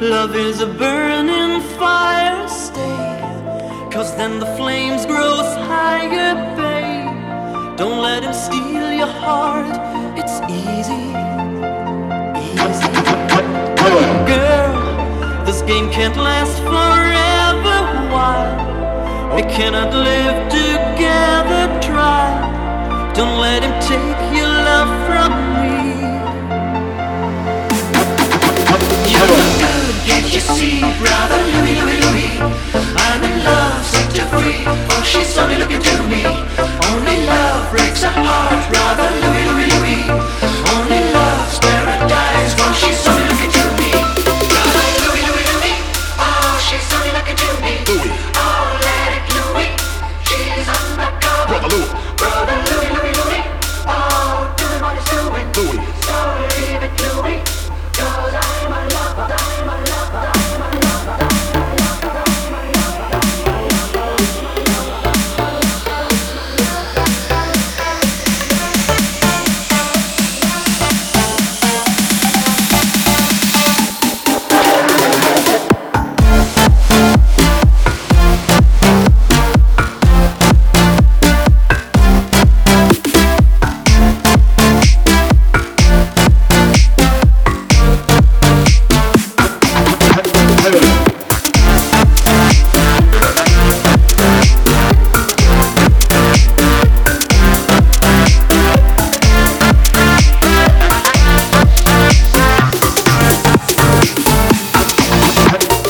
Love is a burning fire, stay. Cause then the flames grow higher, babe. Don't let him steal your heart, it's easy. Easy. Girl, this game can't last forever. Why? We cannot live together, try. Don't let him take your love from me. Can't you see, brother Louie, Louie, Louie?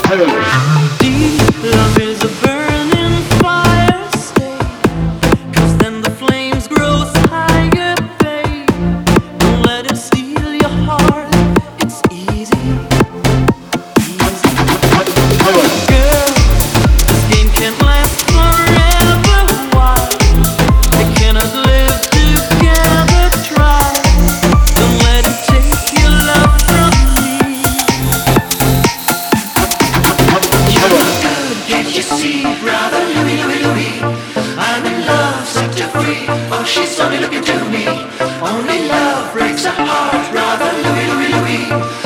home. she's only looking to me. Only love breaks a heart, rather Louie, Louie, Louie.